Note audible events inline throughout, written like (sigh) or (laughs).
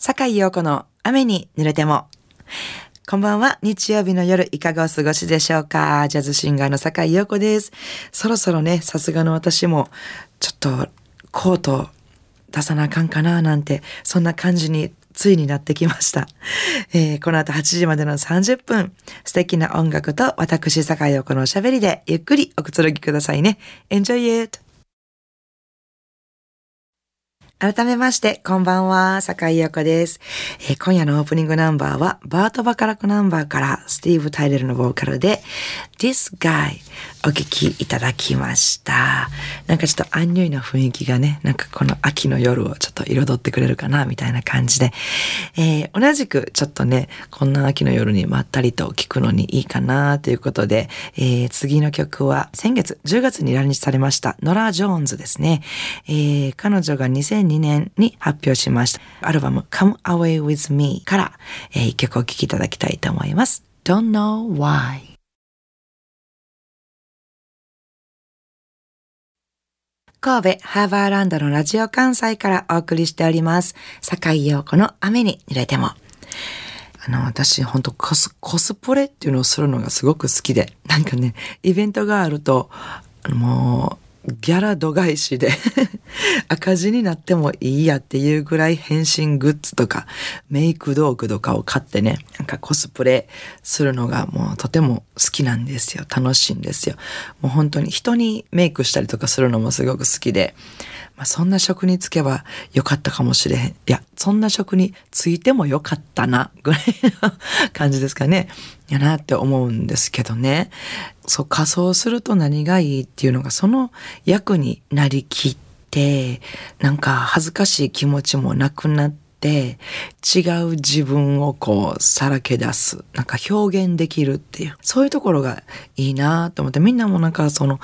坂井陽子の雨に濡れても。こんばんは。日曜日の夜、いかがお過ごしでしょうか？ジャズシンガーの坂井陽子です。そろそろね、さすがの私も、ちょっと、コート出さなあかんかななんて、そんな感じについになってきました。(laughs) えー、この後8時までの30分、素敵な音楽と私、坂井陽子のおしゃべりで、ゆっくりおくつろぎくださいね。Enjoy it! 改めまして、こんばんは、坂井陽子です、えー、今夜のオープニングナンバーは、バート・バカラクナンバーから、スティーブ・タイレルのボーカルで、This Guy お聴きいただきました。なんかちょっとアンニュイな雰囲気がね、なんかこの秋の夜をちょっと彩ってくれるかな、みたいな感じで、えー、同じくちょっとね、こんな秋の夜にまったりと聴くのにいいかな、ということで、えー、次の曲は先月10月に来日されました、ノラ・ジョーンズですね。えー、彼女が2 0 2002年に発表しましたアルバム Come Away With Me から、えー、一曲お聴きいただきたいと思います。Don't Know Why 神戸ハーバーランドのラジオ関西からお送りしております。坂井陽子の雨に濡れても。あの、私、本当コス、コスプレっていうのをするのがすごく好きで、なんかね、イベントがあると、もう、ギャラ度外視で (laughs) 赤字になってもいいやっていうぐらい変身グッズとかメイク道具とかを買ってね、なんかコスプレするのがもうとても好きなんですよ。楽しいんですよ。もう本当に人にメイクしたりとかするのもすごく好きで、まあ、そんな職に就けばよかったかもしれへん。いや、そんな職に就いてもよかったな、ぐらいの感じですかね。やなって思うんですけどね。そう、仮装すると何がいいっていうのが、その役になりきって、なんか恥ずかしい気持ちもなくなって、違う自分をこうさらけ出す。なんか表現できるっていう。そういうところがいいなと思って、みんなもなんかその、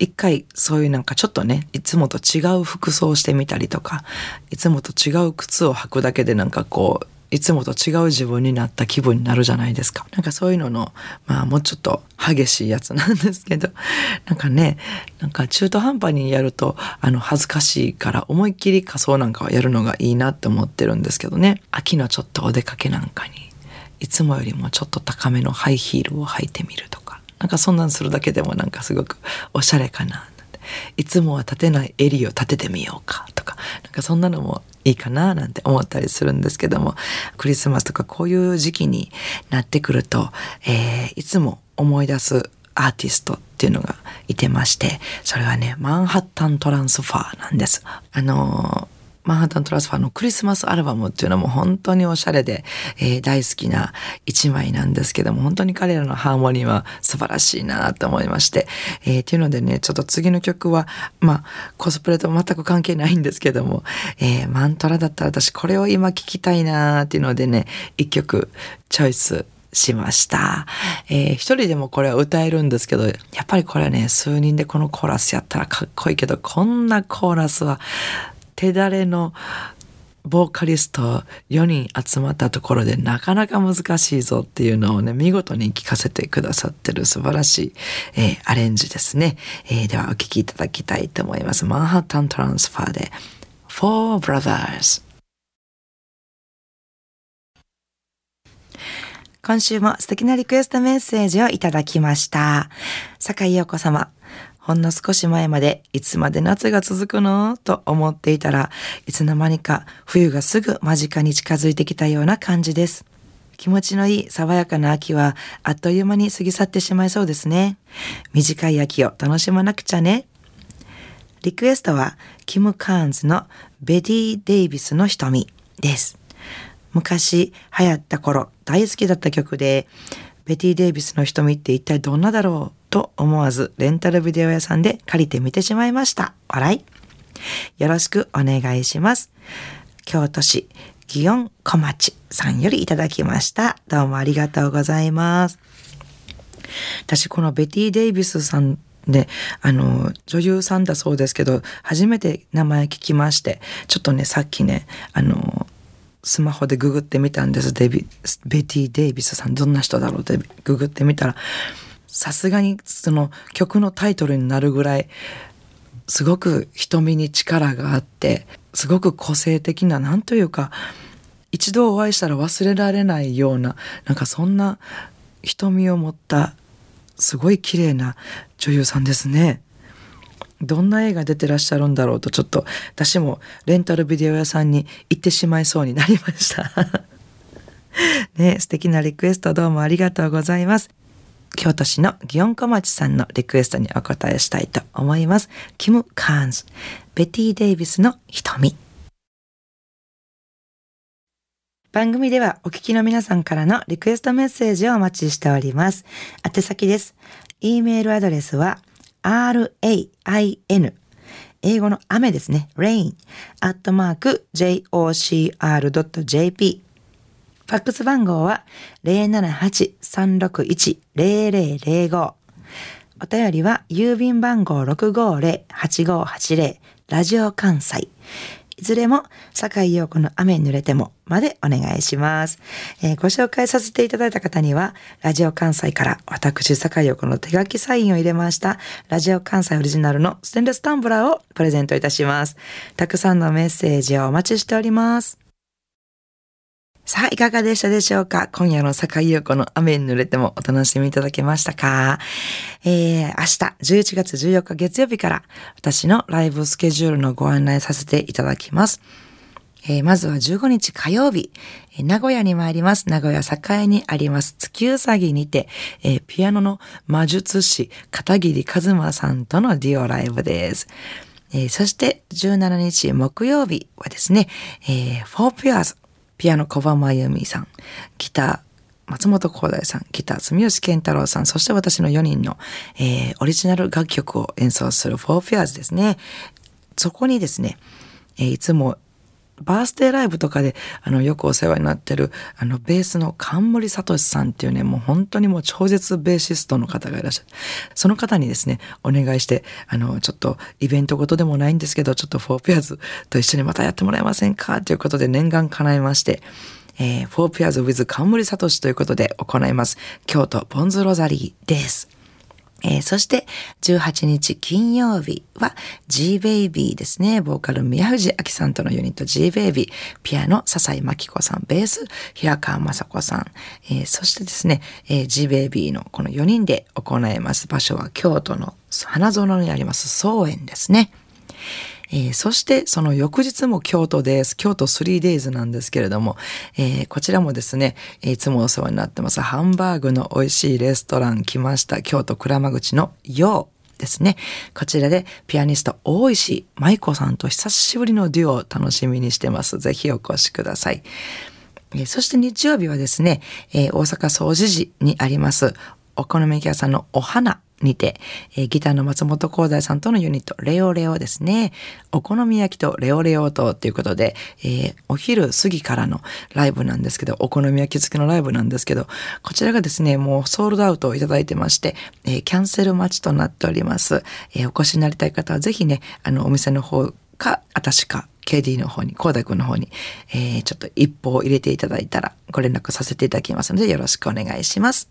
一回そういうなんかちょっとね、いつもと違う服装をしてみたりとか、いつもと違う靴を履くだけでなんかこう、いつもと違う自分になった気分になるじゃないですか。なんかそういうのの、まあもうちょっと激しいやつなんですけど、(laughs) なんかね、なんか中途半端にやると、あの恥ずかしいから思いっきり仮装なんかはやるのがいいなって思ってるんですけどね。秋のちょっとお出かけなんかに、いつもよりもちょっと高めのハイヒールを履いてみるとか。なんかそんなんするだけでもなんかすごくおしゃれかな。いつもは立てない襟を立ててみようかとか、なんかそんなのもいいかななんて思ったりするんですけども、クリスマスとかこういう時期になってくると、えー、いつも思い出すアーティストっていうのがいてまして、それがね、マンハッタントランスファーなんです。あのーマンハッタントラスファーのクリスマスアルバムっていうのも本当におしゃれで、えー、大好きな一枚なんですけども、本当に彼らのハーモニーは素晴らしいなと思いまして、えー、っていうのでね、ちょっと次の曲は、まあ、コスプレと全く関係ないんですけども、えー、マントラだったら私これを今聴きたいなっていうのでね、一曲チョイスしました。えー、一人でもこれは歌えるんですけど、やっぱりこれはね、数人でこのコーラスやったらかっこいいけど、こんなコーラスは手だれのボーカリスト4人集まったところでなかなか難しいぞっていうのをね、見事に聞かせてくださってる素晴らしい、えー、アレンジですね、えー、ではお聴きいただきたいと思います。マンハッタントランスファーで Four Brothers 今週も素敵なリクエストメッセージをいただきました。坂井陽子様、ほんの少し前までいつまで夏が続くの？と思っていたらいつの間にか冬がすぐ間近に近づいてきたような感じです。気持ちのいい爽やかな秋はあっという間に過ぎ去ってしまいそうですね。短い秋を楽しまなくちゃね。リクエストはキム・カーンズのベディ・デイビスの瞳です。昔流行った頃大好きだった曲でベティ・デイビスの瞳って一体どんなだろう？と思わずレンタルビデオ屋さんで借りてみてしまいました。笑い。よろしくお願いします。京都市祇園小町さんよりいただきました。どうもありがとうございます。私このベティ・デイビスさんで、あの、女優さんだそうですけど、初めて名前聞きまして、ちょっとね、さっきね、あの、スマホでググってみたんです。デビベティ・デイビスさんどんな人だろうってググってみたら、さすがにその曲のタイトルになるぐらいすごく瞳に力があってすごく個性的な何というか一度お会いしたら忘れられないような、なんかそんな瞳を持ったすごい綺麗な女優さんですね。どんな映画出てらっしゃるんだろうとちょっと私もレンタルビデオ屋さんに行ってしまいそうになりました。(laughs) ね、素敵なリクエストどうもありがとうございます。京都市の祇園小町さんのリクエストにお答えしたいと思います。キム・カーンズ、ベティ・デイビスの瞳。番組ではお聞きの皆さんからのリクエストメッセージをお待ちしております。宛先です。e メールアドレスは rain 英語の雨ですね。rain アットマーク jocr.jp ファックス番号は078-361-0005お便りは郵便番号650-8580ラジオ関西いずれも、坂井陽子の雨に濡れてもまでお願いします、えー、ご紹介させていただいた方には、ラジオ関西から私、坂井陽子の手書きサインを入れました、ラジオ関西オリジナルのステンレスタンブラーをプレゼントいたします。たくさんのメッセージをお待ちしております。さあ、いかがでしたでしょうか？今夜の坂井陽子の雨に濡れてもお楽しみいただけましたか？えー、明日11月14日月曜日から私のライブスケジュールのご案内させていただきます。えー、まずは15日火曜日、えー、名古屋に参ります。名古屋栄にあります。月うさぎにて、えー、ピアノの魔術師片桐和馬さんとのデュオライブです。えー、そして17日木曜日はですね、えー、フォーピュアーズピアノ小浜由美さん、ギター松本光大さん、ギター住吉健太郎さん、そして私の4人の、えー、オリジナル楽曲を演奏するフォーフェアーズですね。そこにですね、えー、いつもバースデーライブとかで、あの、よくお世話になってる、あの、ベースの冠聡さんっていうね、もう本当にもう超絶ベーシストの方がいらっしゃる。その方にですね、お願いして、あの、ちょっとイベントごとでもないんですけど、ちょっとフォーペアーズと一緒にまたやってもらえませんかということで念願叶えまして、えー、フォーペアーズ with 冠聡ということで行います。京都ポンズロザリーです。えー、そして18日金曜日は G-Baby ですね。ボーカル宮藤明さんとのユニット G-Baby。ピアノ笹井真紀子さん。ベース平川雅子さん。えー、そしてですね、えー、G-Baby のこの4人で行います場所は京都の花園にあります草園ですね。えー、そしてその翌日も京都です。京都 3days なんですけれども、えー、こちらもですね、いつもお世話になってます。ハンバーグの美味しいレストラン来ました。京都鞍馬口のようですね。こちらでピアニスト大石舞子さんと久しぶりのデュオを楽しみにしてます。ぜひお越しください。えそして日曜日はですね、えー、大阪総除寺にありますお好み焼き屋さんのお花にて、えー、ギターの松本光大さんとのユニット、レオレオですね。お好み焼きとレオレオとっていうことで、えー、お昼過ぎからのライブなんですけど、お好み焼き付きのライブなんですけど、こちらがですね、もうソールドアウトをいただいてまして、えー、キャンセル待ちとなっております。えお越しになりたい方はぜひね、あの、お店の方か、私か、KD の方に、コーダ君の方に、えー、ちょっと一歩を入れていただいたらご連絡させていただきますのでよろしくお願いします。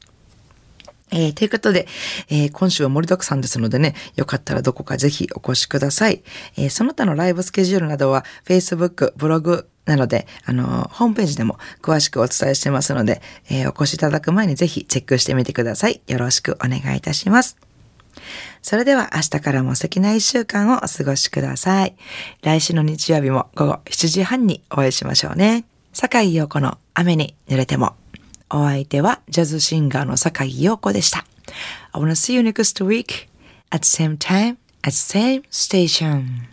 えー、ということで、えー、今週は盛りだくさんですのでね、よかったらどこかぜひお越しください。えー、その他のライブスケジュールなどは Facebook、ブログなので、あの、ホームページでも詳しくお伝えしてますので、えお越しいただく前にぜひチェックしてみてください。よろしくお願いいたします。それでは明日からも素敵な一週間をお過ごしください。来週の日曜日も午後7時半にお会いしましょうね。坂井陽子の雨に濡れても。お相手はジャズシンガーの坂井陽子でした。I wanna see you next week at same time at same station.